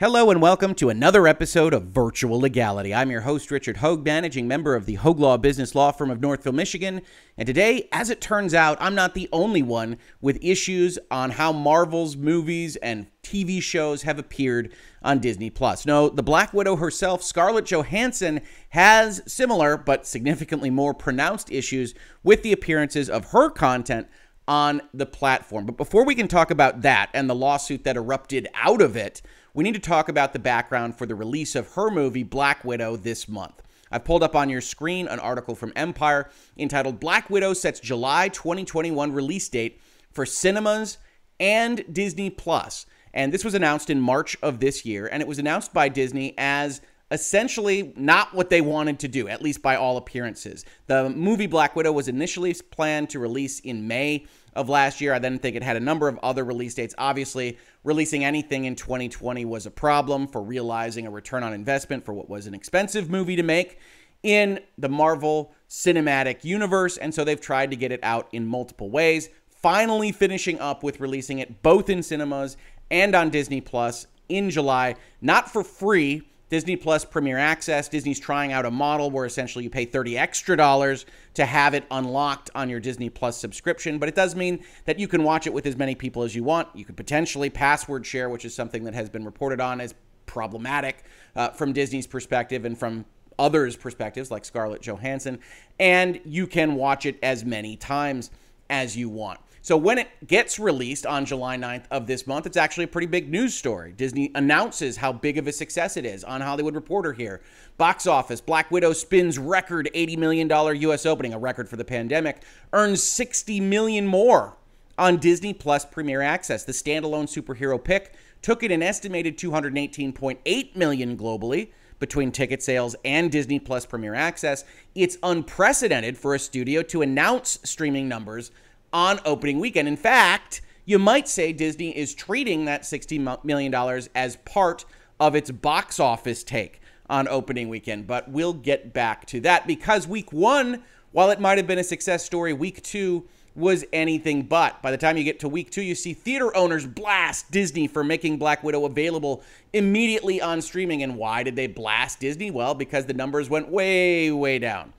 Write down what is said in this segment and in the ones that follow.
Hello and welcome to another episode of Virtual Legality. I'm your host, Richard Hoeg, managing member of the Hoeg Law Business Law Firm of Northville, Michigan. And today, as it turns out, I'm not the only one with issues on how Marvel's movies and TV shows have appeared on Disney Plus. No, the Black Widow herself, Scarlett Johansson, has similar but significantly more pronounced issues with the appearances of her content on the platform. But before we can talk about that and the lawsuit that erupted out of it, we need to talk about the background for the release of her movie, Black Widow, this month. I've pulled up on your screen an article from Empire entitled Black Widow Sets July 2021 Release Date for Cinemas and Disney Plus. And this was announced in March of this year, and it was announced by Disney as essentially not what they wanted to do, at least by all appearances. The movie Black Widow was initially planned to release in May of last year. I then think it had a number of other release dates. Obviously, releasing anything in 2020 was a problem for realizing a return on investment for what was an expensive movie to make in the Marvel Cinematic Universe. And so they've tried to get it out in multiple ways, finally finishing up with releasing it both in cinemas and on Disney Plus in July, not for free Disney Plus Premier Access. Disney's trying out a model where essentially you pay 30 extra dollars to have it unlocked on your Disney Plus subscription, but it does mean that you can watch it with as many people as you want. You could potentially password share, which is something that has been reported on as problematic uh, from Disney's perspective and from others' perspectives, like Scarlett Johansson, and you can watch it as many times as you want. So when it gets released on July 9th of this month, it's actually a pretty big news story. Disney announces how big of a success it is on Hollywood Reporter here. Box office, Black Widow spins record $80 million US opening, a record for the pandemic, earns 60 million more on Disney Plus Premier Access. The standalone superhero pick took it an estimated 218.8 million globally between ticket sales and Disney Plus Premier Access. It's unprecedented for a studio to announce streaming numbers on opening weekend. In fact, you might say Disney is treating that $60 million as part of its box office take on opening weekend. But we'll get back to that because week one, while it might have been a success story, week two was anything but. By the time you get to week two, you see theater owners blast Disney for making Black Widow available immediately on streaming. And why did they blast Disney? Well, because the numbers went way, way down.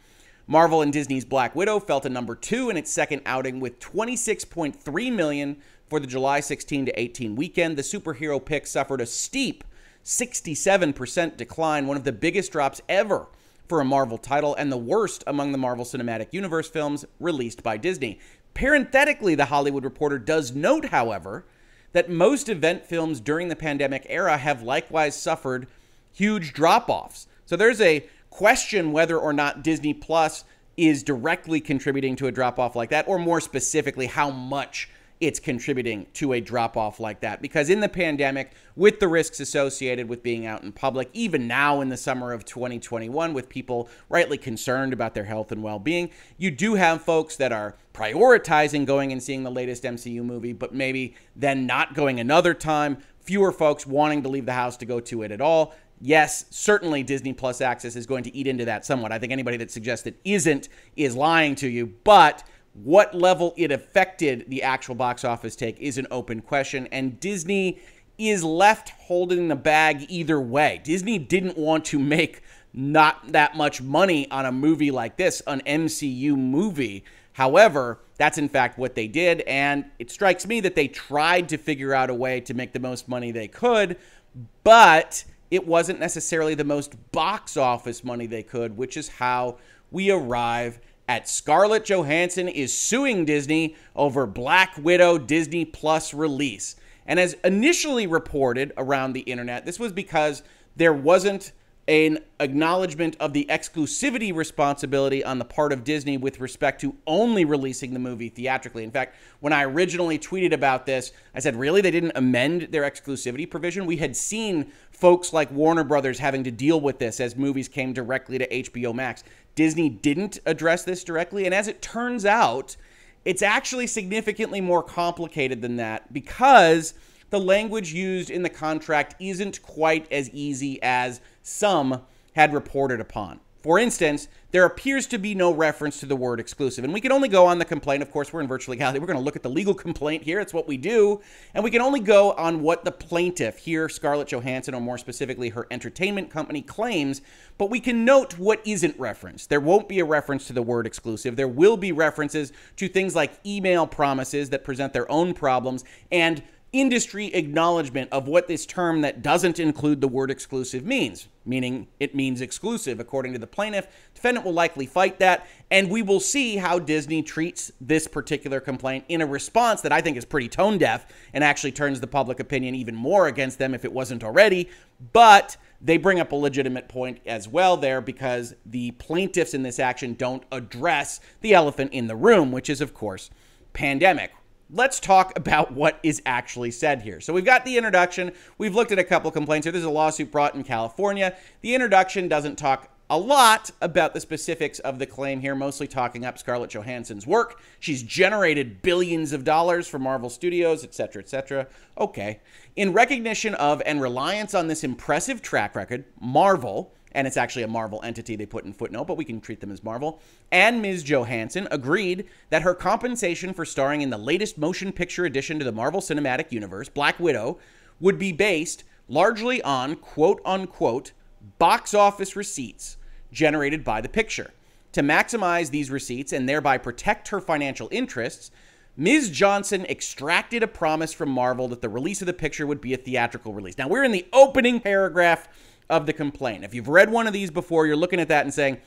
Marvel and Disney's Black Widow fell to number two in its second outing with 26.3 million for the July 16 to 18 weekend. The superhero pick suffered a steep 67% decline, one of the biggest drops ever for a Marvel title and the worst among the Marvel Cinematic Universe films released by Disney. Parenthetically, The Hollywood Reporter does note, however, that most event films during the pandemic era have likewise suffered huge drop offs. So there's a question whether or not Disney Plus is directly contributing to a drop off like that, or more specifically, how much it's contributing to a drop off like that. Because in the pandemic, with the risks associated with being out in public, even now in the summer of 2021, with people rightly concerned about their health and well being, you do have folks that are prioritizing going and seeing the latest MCU movie, but maybe then not going another time. Fewer folks wanting to leave the house to go to it at all yes, certainly Disney Plus Access is going to eat into that somewhat. I think anybody that suggests it isn't is lying to you. But what level it affected the actual box office take is an open question. And Disney is left holding the bag either way. Disney didn't want to make not that much money on a movie like this, an MCU movie. However, that's in fact what they did. And it strikes me that they tried to figure out a way to make the most money they could, but it wasn't necessarily the most box office money they could, which is how we arrive at Scarlett Johansson is suing Disney over Black Widow Disney Plus release. And as initially reported around the internet, this was because there wasn't an acknowledgement of the exclusivity responsibility on the part of Disney with respect to only releasing the movie theatrically. In fact, when I originally tweeted about this, I said, really? They didn't amend their exclusivity provision? We had seen folks like Warner Brothers having to deal with this as movies came directly to HBO Max. Disney didn't address this directly. And as it turns out, it's actually significantly more complicated than that because the language used in the contract isn't quite as easy as some had reported upon. For instance, there appears to be no reference to the word exclusive. And we can only go on the complaint. Of course, we're in virtual legality. We're going to look at the legal complaint here. It's what we do. And we can only go on what the plaintiff, here Scarlett Johansson, or more specifically her entertainment company, claims. But we can note what isn't referenced. There won't be a reference to the word exclusive. There will be references to things like email promises that present their own problems and industry acknowledgement of what this term that doesn't include the word exclusive means, meaning it means exclusive, according to the plaintiff. Defendant will likely fight that, and we will see how Disney treats this particular complaint in a response that I think is pretty tone deaf and actually turns the public opinion even more against them if it wasn't already. But they bring up a legitimate point as well there because the plaintiffs in this action don't address the elephant in the room, which is, of course, pandemic let's talk about what is actually said here. So we've got the introduction. We've looked at a couple complaints here. There's a lawsuit brought in California. The introduction doesn't talk a lot about the specifics of the claim here, mostly talking up Scarlett Johansson's work. She's generated billions of dollars for Marvel Studios, etc., etc. Okay. In recognition of and reliance on this impressive track record, Marvel and it's actually a Marvel entity they put in footnote, but we can treat them as Marvel. And Ms. Johansson agreed that her compensation for starring in the latest motion picture addition to the Marvel Cinematic Universe, Black Widow, would be based largely on quote unquote box office receipts generated by the picture. To maximize these receipts and thereby protect her financial interests, Ms. Johansson extracted a promise from Marvel that the release of the picture would be a theatrical release. Now, we're in the opening paragraph of the complaint. If you've read one of these before, you're looking at that and saying,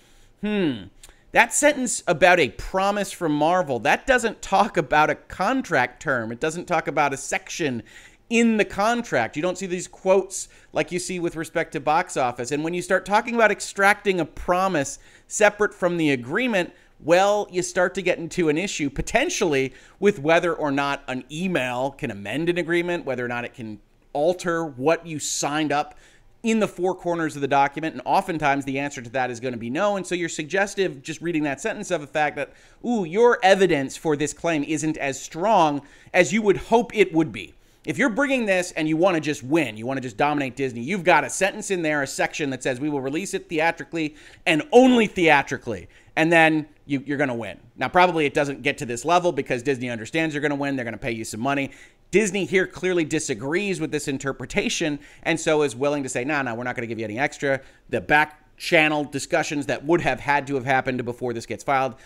hmm, that sentence about a promise from Marvel, that doesn't talk about a contract term. It doesn't talk about a section in the contract. You don't see these quotes like you see with respect to box office. And when you start talking about extracting a promise separate from the agreement, well, you start to get into an issue potentially with whether or not an email can amend an agreement, whether or not it can alter what you signed up in the four corners of the document, and oftentimes the answer to that is going to be no. And so you're suggestive, just reading that sentence, of the fact that, ooh, your evidence for this claim isn't as strong as you would hope it would be. If you're bringing this and you want to just win, you want to just dominate Disney, you've got a sentence in there, a section that says we will release it theatrically and only theatrically. And then you, are going to win. Now, probably it doesn't get to this level because Disney understands you're going to win. They're going to pay you some money. Disney here clearly disagrees with this interpretation and so is willing to say, no, nah, no, nah, we're not going to give you any extra. The back channel discussions that would have had to have happened before this gets filed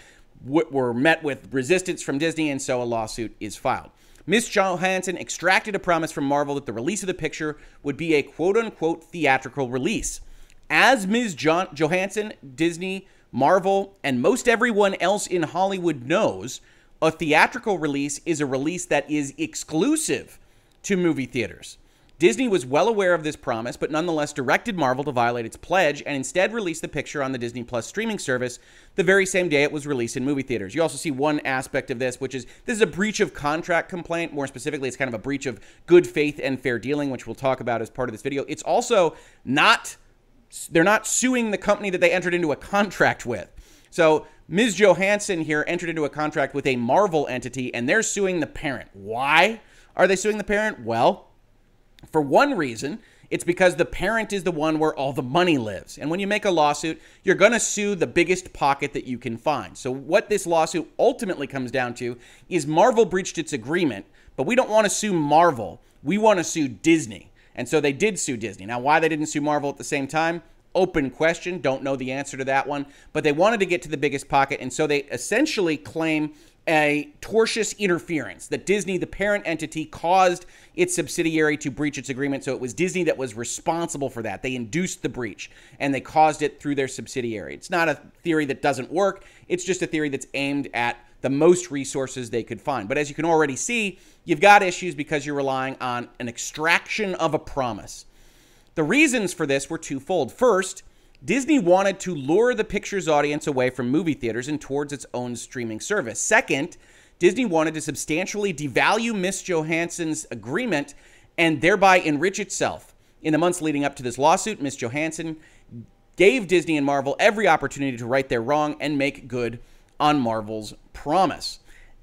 were met with resistance from Disney, and so a lawsuit is filed. Ms. Johansson extracted a promise from Marvel that the release of the picture would be a quote unquote theatrical release. As Ms. Johansson, Disney, Marvel, and most everyone else in Hollywood knows, a theatrical release is a release that is exclusive to movie theaters. Disney was well aware of this promise, but nonetheless directed Marvel to violate its pledge and instead released the picture on the Disney Plus streaming service the very same day it was released in movie theaters. You also see one aspect of this, which is this is a breach of contract complaint. More specifically, it's kind of a breach of good faith and fair dealing, which we'll talk about as part of this video. It's also not, they're not suing the company that they entered into a contract with. So Ms. Johansson here entered into a contract with a Marvel entity and they're suing the parent. Why are they suing the parent? Well, for one reason, it's because the parent is the one where all the money lives. And when you make a lawsuit, you're going to sue the biggest pocket that you can find. So, what this lawsuit ultimately comes down to is Marvel breached its agreement, but we don't want to sue Marvel. We want to sue Disney. And so they did sue Disney. Now, why they didn't sue Marvel at the same time? Open question. Don't know the answer to that one. But they wanted to get to the biggest pocket. And so they essentially claim a tortious interference that Disney, the parent entity, caused its subsidiary to breach its agreement. So it was Disney that was responsible for that. They induced the breach and they caused it through their subsidiary. It's not a theory that doesn't work, it's just a theory that's aimed at the most resources they could find. But as you can already see, you've got issues because you're relying on an extraction of a promise. The reasons for this were twofold. First, Disney wanted to lure the picture's audience away from movie theaters and towards its own streaming service. Second, Disney wanted to substantially devalue Miss Johansson's agreement and thereby enrich itself. In the months leading up to this lawsuit, Miss Johansson gave Disney and Marvel every opportunity to right their wrong and make good on Marvel's promise.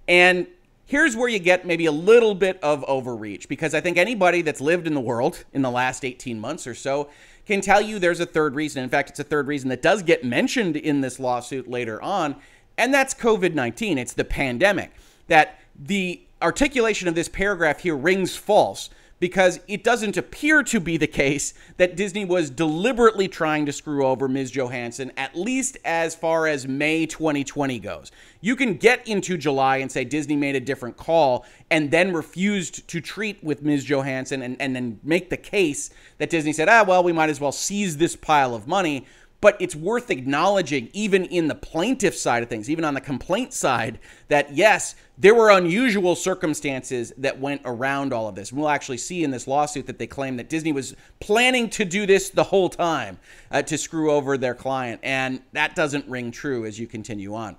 And Here's where you get maybe a little bit of overreach because I think anybody that's lived in the world in the last 18 months or so can tell you there's a third reason. In fact, it's a third reason that does get mentioned in this lawsuit later on, and that's COVID 19. It's the pandemic. That the articulation of this paragraph here rings false because it doesn't appear to be the case that Disney was deliberately trying to screw over Ms. Johansson, at least as far as May 2020 goes. You can get into July and say Disney made a different call and then refused to treat with Ms. Johansson and, and then make the case that Disney said, ah, well, we might as well seize this pile of money but it's worth acknowledging, even in the plaintiff side of things, even on the complaint side, that yes, there were unusual circumstances that went around all of this. And we'll actually see in this lawsuit that they claim that Disney was planning to do this the whole time uh, to screw over their client. And that doesn't ring true as you continue on.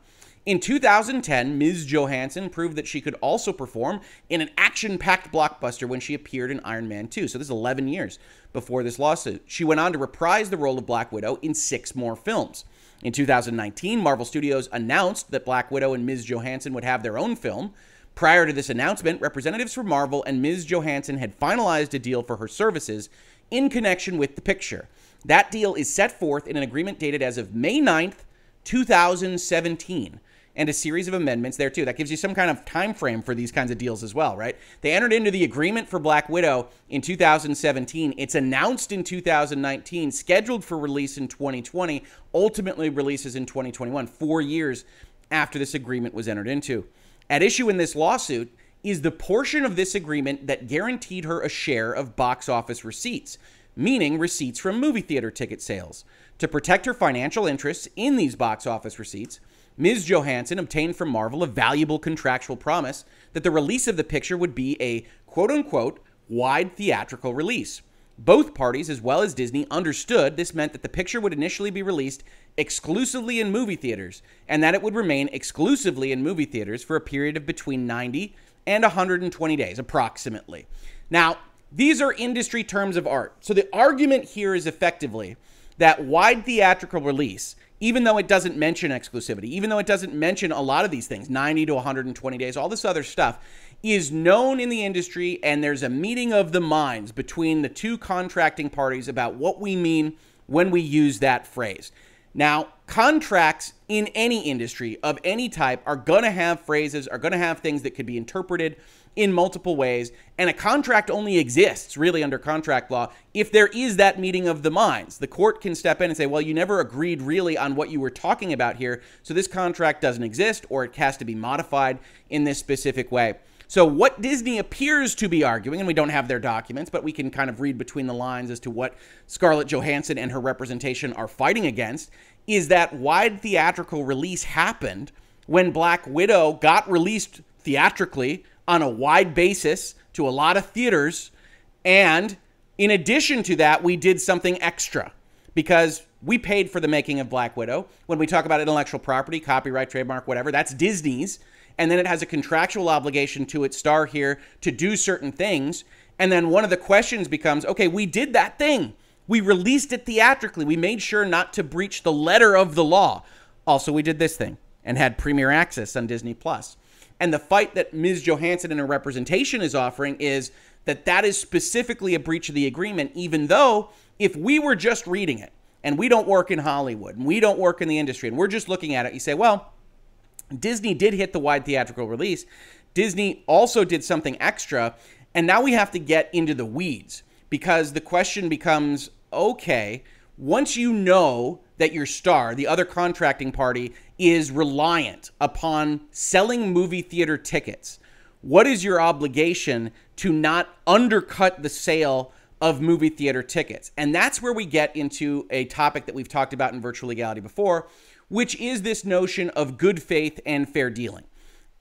In 2010, Ms. Johansson proved that she could also perform in an action packed blockbuster when she appeared in Iron Man 2. So this is 11 years before this lawsuit. She went on to reprise the role of Black Widow in six more films. In 2019, Marvel Studios announced that Black Widow and Ms. Johansson would have their own film. Prior to this announcement, representatives from Marvel and Ms. Johansson had finalized a deal for her services in connection with the picture. That deal is set forth in an agreement dated as of May 9th, 2017 and a series of amendments there too. That gives you some kind of time frame for these kinds of deals as well, right? They entered into the agreement for Black Widow in 2017. It's announced in 2019, scheduled for release in 2020, ultimately releases in 2021, 4 years after this agreement was entered into. At issue in this lawsuit is the portion of this agreement that guaranteed her a share of box office receipts, meaning receipts from movie theater ticket sales. To protect her financial interests in these box office receipts, Ms. Johansson obtained from Marvel a valuable contractual promise that the release of the picture would be a quote unquote wide theatrical release. Both parties, as well as Disney, understood this meant that the picture would initially be released exclusively in movie theaters and that it would remain exclusively in movie theaters for a period of between 90 and 120 days, approximately. Now, these are industry terms of art. So the argument here is effectively that wide theatrical release even though it doesn't mention exclusivity, even though it doesn't mention a lot of these things, 90 to 120 days, all this other stuff, is known in the industry, and there's a meeting of the minds between the two contracting parties about what we mean when we use that phrase. Now, contracts in any industry of any type are going to have phrases, are going to have things that could be interpreted in multiple ways. And a contract only exists, really, under contract law, if there is that meeting of the minds. The court can step in and say, well, you never agreed really on what you were talking about here, so this contract doesn't exist, or it has to be modified in this specific way. So, what Disney appears to be arguing, and we don't have their documents, but we can kind of read between the lines as to what Scarlett Johansson and her representation are fighting against, is that wide theatrical release happened when Black Widow got released theatrically on a wide basis to a lot of theaters. And in addition to that, we did something extra because we paid for the making of Black Widow. When we talk about intellectual property, copyright, trademark, whatever, that's Disney's. And then it has a contractual obligation to its star here to do certain things. And then one of the questions becomes okay, we did that thing. We released it theatrically. We made sure not to breach the letter of the law. Also, we did this thing and had premier access on Disney Plus. And the fight that Ms. Johansson and her representation is offering is that that is specifically a breach of the agreement, even though if we were just reading it and we don't work in Hollywood and we don't work in the industry and we're just looking at it, you say, well, Disney did hit the wide theatrical release. Disney also did something extra. And now we have to get into the weeds because the question becomes okay, once you know that your star, the other contracting party, is reliant upon selling movie theater tickets, what is your obligation to not undercut the sale of movie theater tickets? And that's where we get into a topic that we've talked about in virtual legality before, which is this notion of good faith and fair dealing.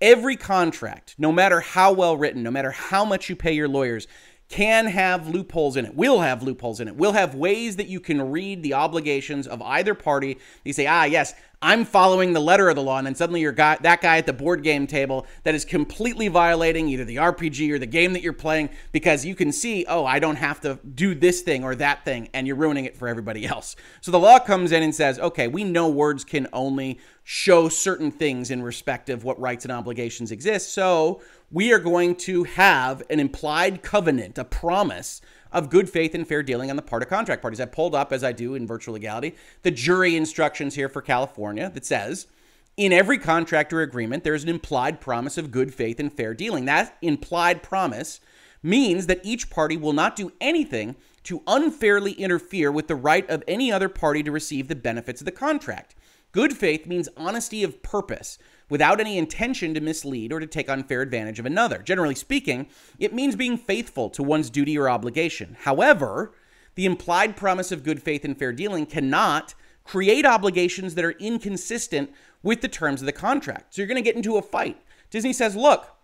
Every contract, no matter how well written, no matter how much you pay your lawyers, can have loopholes in it, will have loopholes in it, will have ways that you can read the obligations of either party. You say, ah, yes, I'm following the letter of the law, and then suddenly you're guy, that guy at the board game table that is completely violating either the RPG or the game that you're playing because you can see, oh, I don't have to do this thing or that thing, and you're ruining it for everybody else. So the law comes in and says, okay, we know words can only show certain things in respect of what rights and obligations exist. So we are going to have an implied covenant, a promise of good faith and fair dealing on the part of contract parties. I pulled up, as I do in virtual legality, the jury instructions here for California that says in every contract or agreement, there is an implied promise of good faith and fair dealing. That implied promise means that each party will not do anything to unfairly interfere with the right of any other party to receive the benefits of the contract. Good faith means honesty of purpose without any intention to mislead or to take unfair advantage of another. Generally speaking, it means being faithful to one's duty or obligation. However, the implied promise of good faith and fair dealing cannot create obligations that are inconsistent with the terms of the contract. So you're going to get into a fight. Disney says, look,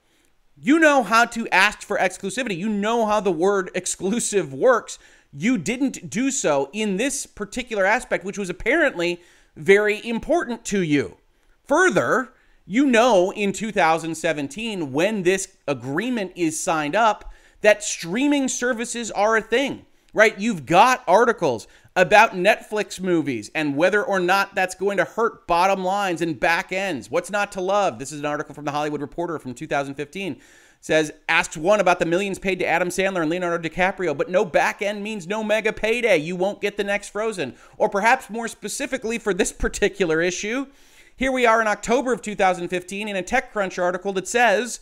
you know how to ask for exclusivity. You know how the word exclusive works. You didn't do so in this particular aspect, which was apparently very important to you. Further, you know in 2017 when this agreement is signed up that streaming services are a thing, right? You've got articles about Netflix movies and whether or not that's going to hurt bottom lines and back ends. What's not to love? This is an article from the Hollywood Reporter from 2015. Says asked one about the millions paid to Adam Sandler and Leonardo DiCaprio, but no back end means no mega payday. You won't get the next Frozen. Or perhaps more specifically for this particular issue, here we are in October of 2015 in a TechCrunch article that says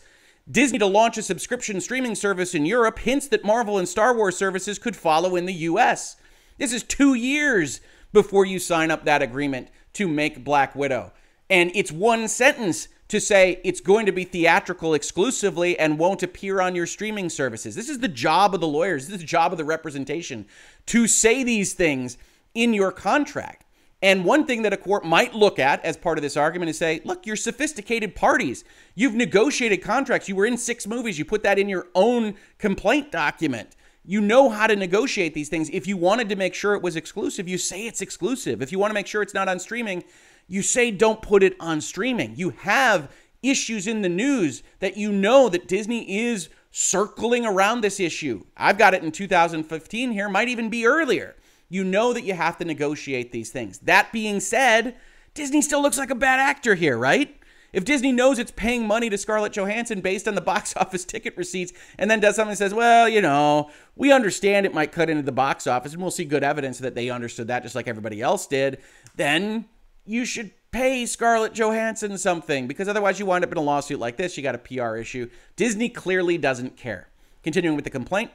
Disney to launch a subscription streaming service in Europe hints that Marvel and Star Wars services could follow in the US. This is two years before you sign up that agreement to make Black Widow. And it's one sentence to say it's going to be theatrical exclusively and won't appear on your streaming services. This is the job of the lawyers, this is the job of the representation to say these things in your contract. And one thing that a court might look at as part of this argument is say, look, you're sophisticated parties. You've negotiated contracts. You were in six movies. You put that in your own complaint document. You know how to negotiate these things. If you wanted to make sure it was exclusive, you say it's exclusive. If you want to make sure it's not on streaming, you say don't put it on streaming. You have issues in the news that you know that Disney is circling around this issue. I've got it in 2015 here, might even be earlier. You know that you have to negotiate these things. That being said, Disney still looks like a bad actor here, right? If Disney knows it's paying money to Scarlett Johansson based on the box office ticket receipts and then does something that says, well, you know, we understand it might cut into the box office and we'll see good evidence that they understood that just like everybody else did, then you should pay Scarlett Johansson something because otherwise you wind up in a lawsuit like this. You got a PR issue. Disney clearly doesn't care. Continuing with the complaint.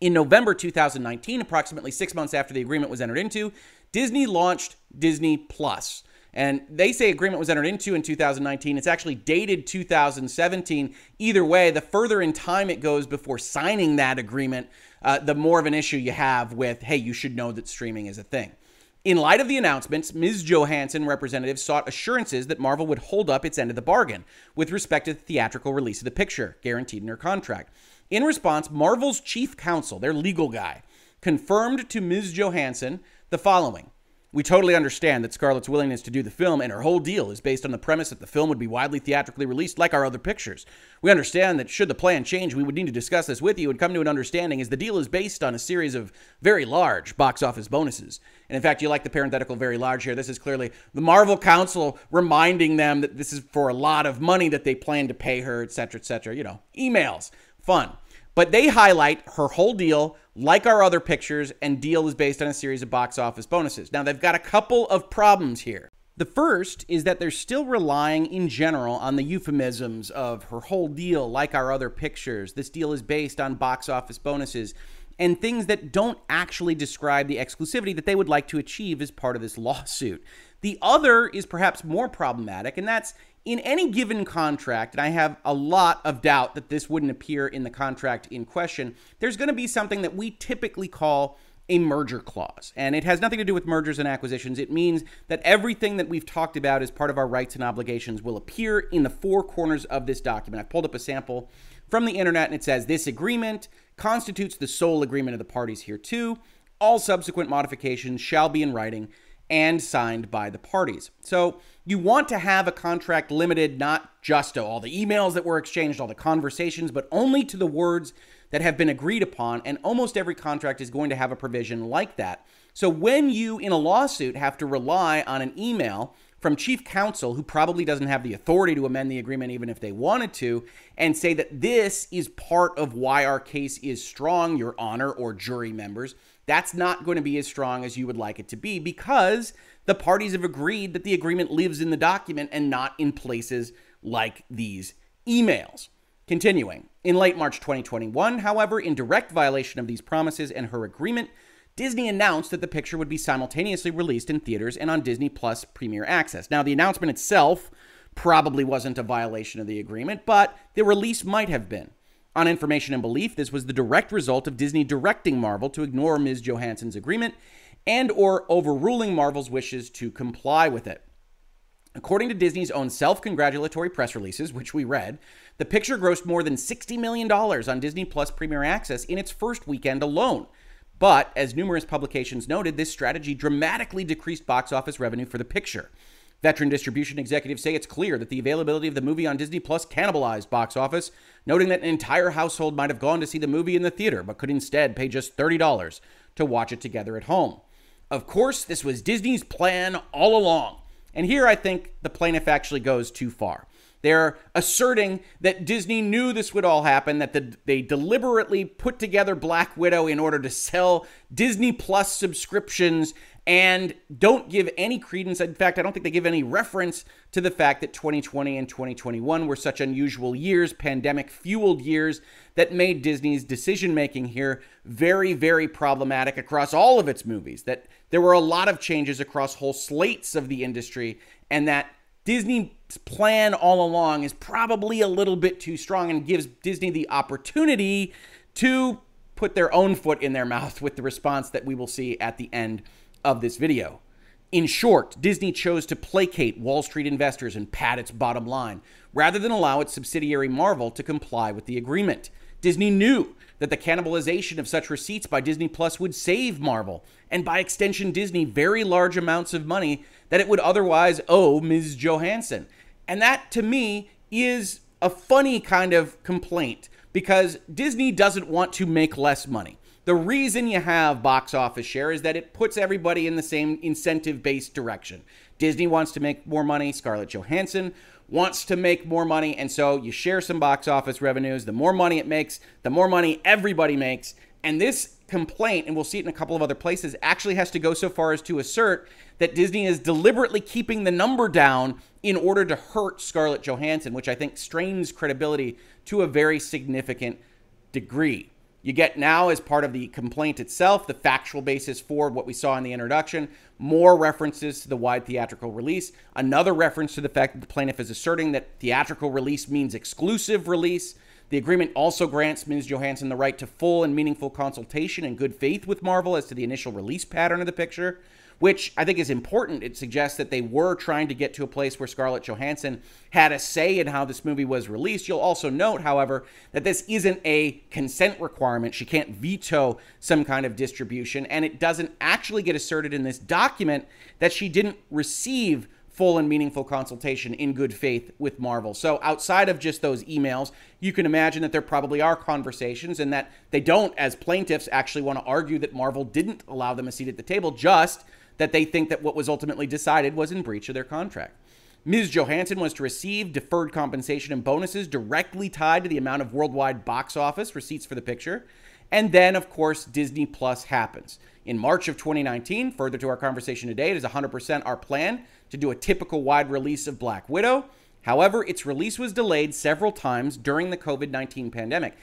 In November 2019, approximately six months after the agreement was entered into, Disney launched Disney Plus. And they say agreement was entered into in 2019. It's actually dated 2017. Either way, the further in time it goes before signing that agreement, uh, the more of an issue you have with, hey, you should know that streaming is a thing. In light of the announcements, Ms. Johansson representatives sought assurances that Marvel would hold up its end of the bargain with respect to the theatrical release of the picture, guaranteed in her contract. In response, Marvel's chief counsel, their legal guy, confirmed to Ms. Johansson the following we totally understand that Scarlett's willingness to do the film and her whole deal is based on the premise that the film would be widely theatrically released like our other pictures. We understand that should the plan change, we would need to discuss this with you and come to an understanding as the deal is based on a series of very large box office bonuses. And in fact, you like the parenthetical very large here. This is clearly the Marvel counsel reminding them that this is for a lot of money that they plan to pay her, etc., etc. You know, emails, fun. But they highlight her whole deal, like our other pictures, and deal is based on a series of box office bonuses. Now, they've got a couple of problems here. The first is that they're still relying in general on the euphemisms of her whole deal, like our other pictures. This deal is based on box office bonuses and things that don't actually describe the exclusivity that they would like to achieve as part of this lawsuit. The other is perhaps more problematic, and that's in any given contract, and I have a lot of doubt that this wouldn't appear in the contract in question, there's going to be something that we typically call a merger clause. And it has nothing to do with mergers and acquisitions. It means that everything that we've talked about as part of our rights and obligations will appear in the four corners of this document. I've pulled up a sample from the internet and it says this agreement constitutes the sole agreement of the parties here too. All subsequent modifications shall be in writing and signed by the parties. So you want to have a contract limited not just to all the emails that were exchanged, all the conversations, but only to the words that have been agreed upon. And almost every contract is going to have a provision like that. So when you, in a lawsuit, have to rely on an email from chief counsel, who probably doesn't have the authority to amend the agreement even if they wanted to, and say that this is part of why our case is strong, Your Honor, or jury members. That's not going to be as strong as you would like it to be because the parties have agreed that the agreement lives in the document and not in places like these emails. Continuing, in late March 2021, however, in direct violation of these promises and her agreement, Disney announced that the picture would be simultaneously released in theaters and on Disney Plus Premier Access. Now, the announcement itself probably wasn't a violation of the agreement, but the release might have been. On information and belief, this was the direct result of Disney directing Marvel to ignore Ms. Johansson's agreement and or overruling Marvel's wishes to comply with it. According to Disney's own self-congratulatory press releases, which we read, the picture grossed more than $60 million on Disney Plus Premier Access in its first weekend alone. But, as numerous publications noted, this strategy dramatically decreased box office revenue for the picture. Veteran distribution executives say it's clear that the availability of the movie on Disney Plus cannibalized box office, noting that an entire household might have gone to see the movie in the theater but could instead pay just $30 to watch it together at home. Of course, this was Disney's plan all along. And here I think the plaintiff actually goes too far. They're asserting that Disney knew this would all happen, that the, they deliberately put together Black Widow in order to sell Disney Plus subscriptions and don't give any credence. In fact, I don't think they give any reference to the fact that 2020 and 2021 were such unusual years, pandemic fueled years, that made Disney's decision making here very, very problematic across all of its movies. That there were a lot of changes across whole slates of the industry, and that Disney's plan all along is probably a little bit too strong and gives Disney the opportunity to put their own foot in their mouth with the response that we will see at the end of this video. In short, Disney chose to placate Wall Street investors and pad its bottom line, rather than allow its subsidiary Marvel to comply with the agreement. Disney knew that the cannibalization of such receipts by Disney Plus would save Marvel, and by extension Disney, very large amounts of money that it would otherwise owe Ms. Johansson. And that, to me, is a funny kind of complaint because Disney doesn't want to make less money. The reason you have box office share is that it puts everybody in the same incentive based direction. Disney wants to make more money, Scarlett Johansson wants to make more money, and so you share some box office revenues. The more money it makes, the more money everybody makes. And this complaint, and we'll see it in a couple of other places, actually has to go so far as to assert that Disney is deliberately keeping the number down in order to hurt Scarlett Johansson, which I think strains credibility to a very significant degree. You get now, as part of the complaint itself, the factual basis for what we saw in the introduction, more references to the wide theatrical release, another reference to the fact that the plaintiff is asserting that theatrical release means exclusive release. The agreement also grants Ms. Johansson the right to full and meaningful consultation in good faith with Marvel as to the initial release pattern of the picture which I think is important. It suggests that they were trying to get to a place where Scarlett Johansson had a say in how this movie was released. You'll also note, however, that this isn't a consent requirement. She can't veto some kind of distribution, and it doesn't actually get asserted in this document that she didn't receive full and meaningful consultation in good faith with Marvel. So outside of just those emails, you can imagine that there probably are conversations and that they don't, as plaintiffs, actually want to argue that Marvel didn't allow them a seat at the table, just that they think that what was ultimately decided was in breach of their contract. Ms. Johansson was to receive deferred compensation and bonuses directly tied to the amount of worldwide box office receipts for the picture. And then, of course, Disney Plus happens. In March of 2019, further to our conversation today, it is 100% our plan to do a typical wide release of Black Widow. However, its release was delayed several times during the COVID 19 pandemic.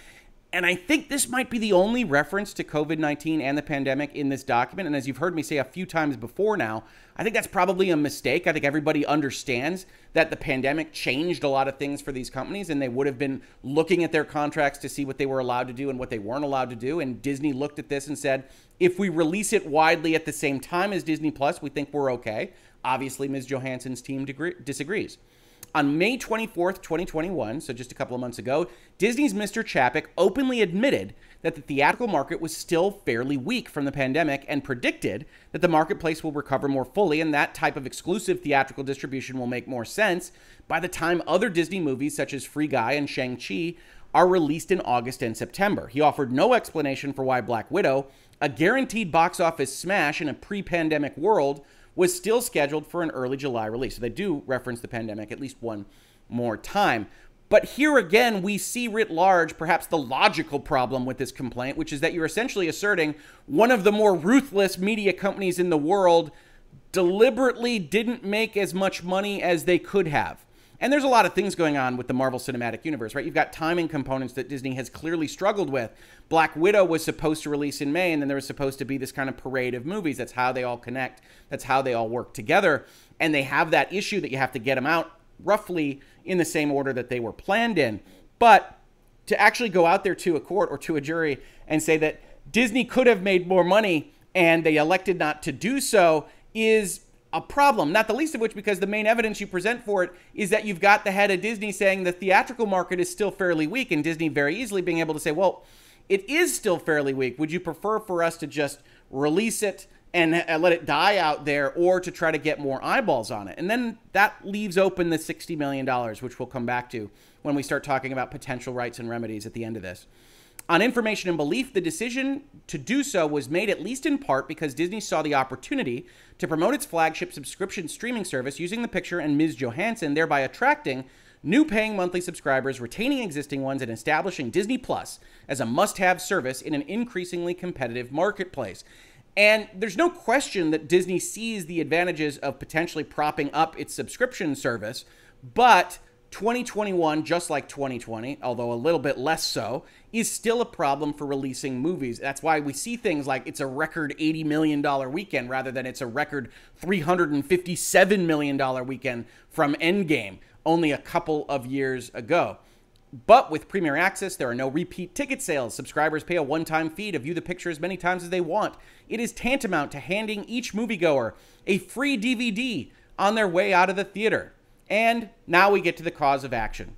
And I think this might be the only reference to COVID 19 and the pandemic in this document. And as you've heard me say a few times before now, I think that's probably a mistake. I think everybody understands that the pandemic changed a lot of things for these companies, and they would have been looking at their contracts to see what they were allowed to do and what they weren't allowed to do. And Disney looked at this and said, if we release it widely at the same time as Disney Plus, we think we're okay. Obviously, Ms. Johansson's team disagrees. On May 24th, 2021, so just a couple of months ago, Disney's Mr. Chapek openly admitted that the theatrical market was still fairly weak from the pandemic and predicted that the marketplace will recover more fully and that type of exclusive theatrical distribution will make more sense by the time other Disney movies such as Free Guy and Shang-Chi are released in August and September. He offered no explanation for why Black Widow, a guaranteed box office smash in a pre pandemic world, was still scheduled for an early July release. So they do reference the pandemic at least one more time. But here again, we see writ large perhaps the logical problem with this complaint, which is that you're essentially asserting one of the more ruthless media companies in the world deliberately didn't make as much money as they could have. And there's a lot of things going on with the Marvel Cinematic Universe, right? You've got timing components that Disney has clearly struggled with. Black Widow was supposed to release in May, and then there was supposed to be this kind of parade of movies. That's how they all connect, that's how they all work together. And they have that issue that you have to get them out roughly in the same order that they were planned in. But to actually go out there to a court or to a jury and say that Disney could have made more money and they elected not to do so is a problem, not the least of which because the main evidence you present for it is that you've got the head of Disney saying the theatrical market is still fairly weak, and Disney very easily being able to say, well, it is still fairly weak. Would you prefer for us to just release it and uh, let it die out there or to try to get more eyeballs on it? And then that leaves open the $60 million, which we'll come back to when we start talking about potential rights and remedies at the end of this. On information and belief, the decision to do so was made at least in part because Disney saw the opportunity to promote its flagship subscription streaming service using the picture and Ms. Johansson, thereby attracting new paying monthly subscribers, retaining existing ones, and establishing Disney Plus as a must have service in an increasingly competitive marketplace. And there's no question that Disney sees the advantages of potentially propping up its subscription service, but 2021, just like 2020, although a little bit less so, is still a problem for releasing movies. That's why we see things like it's a record $80 million weekend rather than it's a record $357 million weekend from Endgame only a couple of years ago. But with Premier Access, there are no repeat ticket sales. Subscribers pay a one time fee to view the picture as many times as they want. It is tantamount to handing each moviegoer a free DVD on their way out of the theater. And now we get to the cause of action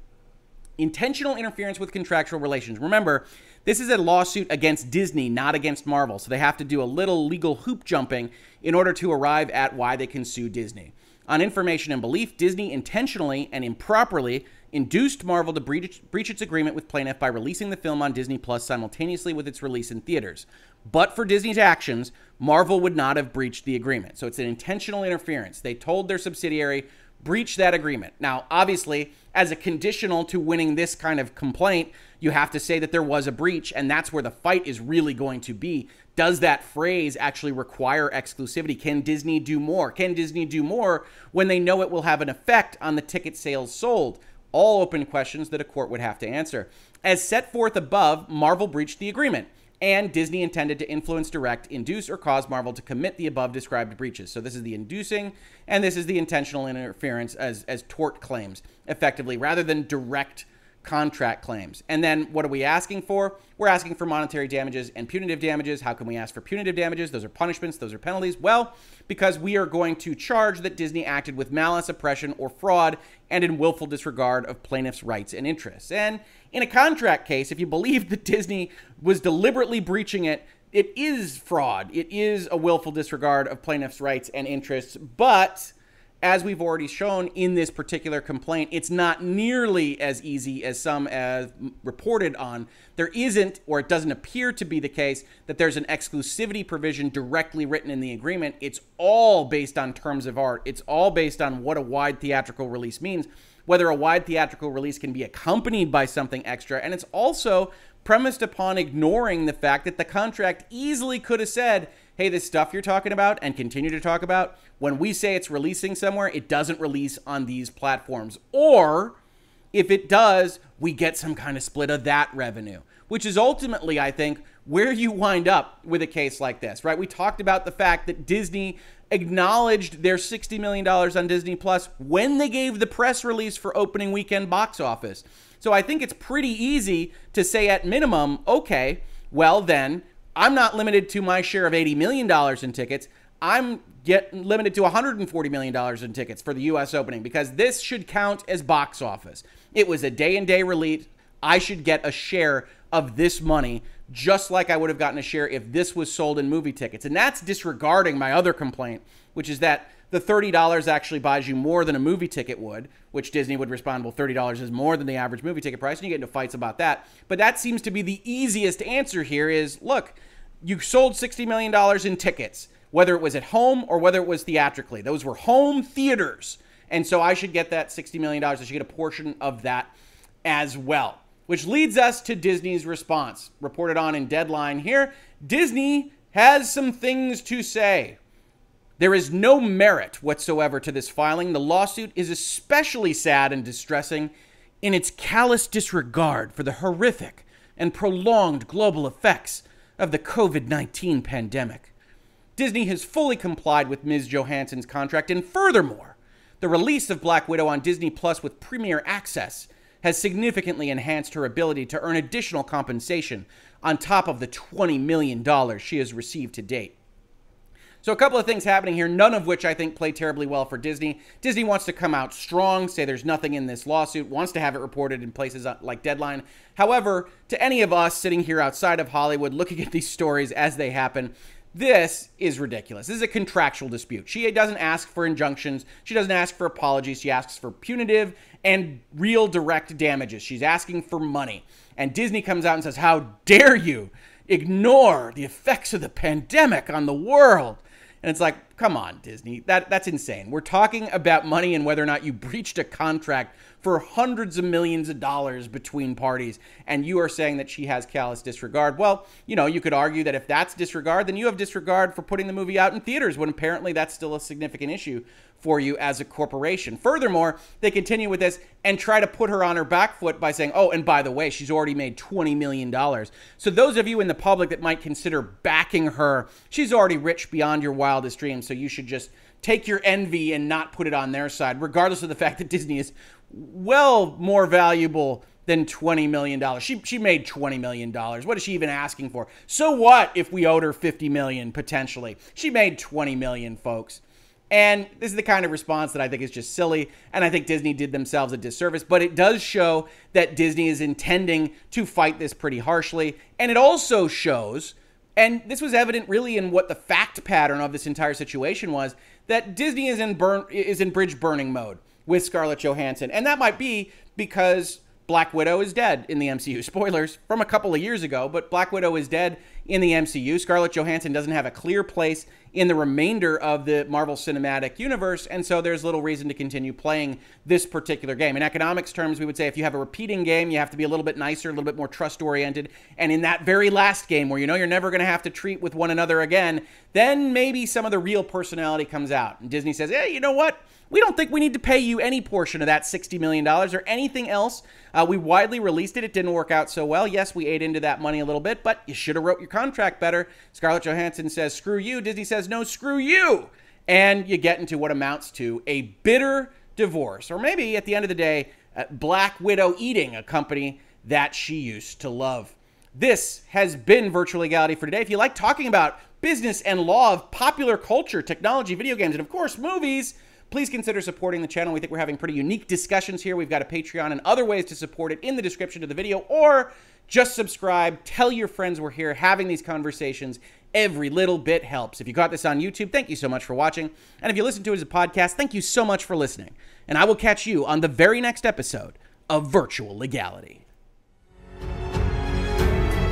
intentional interference with contractual relations. Remember, this is a lawsuit against Disney, not against Marvel. So they have to do a little legal hoop jumping in order to arrive at why they can sue Disney. On information and belief, Disney intentionally and improperly induced Marvel to breach, breach its agreement with plaintiff by releasing the film on Disney Plus simultaneously with its release in theaters. But for Disney's actions, Marvel would not have breached the agreement. So it's an intentional interference. They told their subsidiary, breach that agreement. Now, obviously, as a conditional to winning this kind of complaint, you have to say that there was a breach, and that's where the fight is really going to be. Does that phrase actually require exclusivity? Can Disney do more? Can Disney do more when they know it will have an effect on the ticket sales sold? All open questions that a court would have to answer. As set forth above, Marvel breached the agreement and Disney intended to influence, direct, induce, or cause Marvel to commit the above described breaches. So this is the inducing, and this is the intentional interference as, as tort claims, effectively, rather than direct contract claims. And then what are we asking for? We're asking for monetary damages and punitive damages. How can we ask for punitive damages? Those are punishments, those are penalties. Well, because we are going to charge that Disney acted with malice, oppression, or fraud and in willful disregard of plaintiffs' rights and interests. And in a contract case, if you believe that Disney was deliberately breaching it, it is fraud. It is a willful disregard of plaintiffs' rights and interests. But as we've already shown in this particular complaint, it's not nearly as easy as some have reported on. There isn't, or it doesn't appear to be the case, that there's an exclusivity provision directly written in the agreement. It's all based on terms of art, it's all based on what a wide theatrical release means, whether a wide theatrical release can be accompanied by something extra, and it's also premised upon ignoring the fact that the contract easily could have said, hey, this stuff you're talking about and continue to talk about, when we say it's releasing somewhere, it doesn't release on these platforms. Or if it does, we get some kind of split of that revenue, which is ultimately, I think, where you wind up with a case like this, right? We talked about the fact that Disney acknowledged their $60 million on Disney Plus when they gave the press release for opening weekend box office. So I think it's pretty easy to say at minimum, okay, well then I'm not limited to my share of $80 million in tickets. I'm get limited to $140 million in tickets for the US opening because this should count as box office. It was a day and day release. I should get a share of this money just like I would have gotten a share if this was sold in movie tickets. And that's disregarding my other complaint, which is that the $30 actually buys you more than a movie ticket would, which Disney would respond, well, $30 is more than the average movie ticket price. And you get into fights about that. But that seems to be the easiest answer here is look, you sold $60 million in tickets. whether it was at home or whether it was theatrically. Those were home theaters. And so I should get that $60 million. I should get a portion of that as well. Which leads us to Disney's response. Reported on in Deadline here Disney has some things to say. There is no merit whatsoever to this filing. The lawsuit is especially sad and distressing in its callous disregard for the horrific and prolonged global effects of the COVID 19 pandemic. Disney has fully complied with Ms. Johansson's contract, and furthermore, the release of Black Widow on Disney Plus with Premier Access has significantly enhanced her ability to earn additional compensation on top of the $20 million she has received to date. So, a couple of things happening here, none of which I think play terribly well for Disney. Disney wants to come out strong, say there's nothing in this lawsuit, wants to have it reported in places uh, like Deadline. However, to any of us sitting here outside of Hollywood looking at these stories as they happen, this is ridiculous. This is a contractual dispute. She doesn't ask for injunctions. She doesn't ask for apologies. She asks for punitive and real direct damages. She's asking for money. And Disney comes out and says, How dare you ignore the effects of the pandemic on the world? And it's like, come on, Disney. That that's insane. We're talking about money and whether or not you breached a contract for hundreds of millions of dollars between parties, and you are saying that she has callous disregard. Well, you know, you could argue that if that's disregard, then you have disregard for putting the movie out in theaters when apparently that's still a significant issue for you as a corporation. Furthermore, they continue with this and try to put her on her back foot by saying, oh, and by the way, she's already made $20 million. So, those of you in the public that might consider backing her, she's already rich beyond your wildest dreams. So, you should just take your envy and not put it on their side, regardless of the fact that Disney is well more valuable than $20 million. She, she made $20 million. What is she even asking for? So what if we owed her 50 million potentially? She made 20 million, folks. And this is the kind of response that I think is just silly. And I think Disney did themselves a disservice. But it does show that Disney is intending to fight this pretty harshly. And it also shows, and this was evident really in what the fact pattern of this entire situation was, that Disney is in burn is in bridge burning mode with Scarlett Johansson. And that might be because Black Widow is dead in the MCU. Spoilers from a couple of years ago, but Black Widow is dead in the MCU. Scarlett Johansson doesn't have a clear place in the remainder of the Marvel Cinematic Universe, and so there's little reason to continue playing this particular game. In economics terms, we would say if you have a repeating game, you have to be a little bit nicer, a little bit more trust oriented. And in that very last game where you know you're never going to have to treat with one another again, then maybe some of the real personality comes out. And Disney says, hey, you know what? We don't think we need to pay you any portion of that $60 million or anything else. Uh, we widely released it. It didn't work out so well. Yes, we ate into that money a little bit, but you should have wrote your contract better. Scarlett Johansson says, screw you. Disney says, no, screw you. And you get into what amounts to a bitter divorce. Or maybe at the end of the day, Black Widow eating a company that she used to love. This has been Virtual Legality for today. If you like talking about business and law of popular culture, technology, video games, and of course, movies, please consider supporting the channel. We think we're having pretty unique discussions here. We've got a Patreon and other ways to support it in the description of the video, or just subscribe, tell your friends we're here having these conversations. Every little bit helps. If you got this on YouTube, thank you so much for watching. And if you listen to it as a podcast, thank you so much for listening. And I will catch you on the very next episode of Virtual Legality.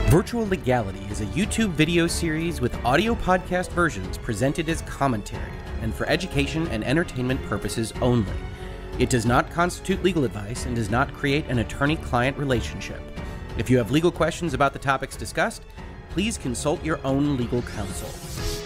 Virtual Legality is a YouTube video series with audio podcast versions presented as commentary and for education and entertainment purposes only. It does not constitute legal advice and does not create an attorney client relationship. If you have legal questions about the topics discussed, please consult your own legal counsel.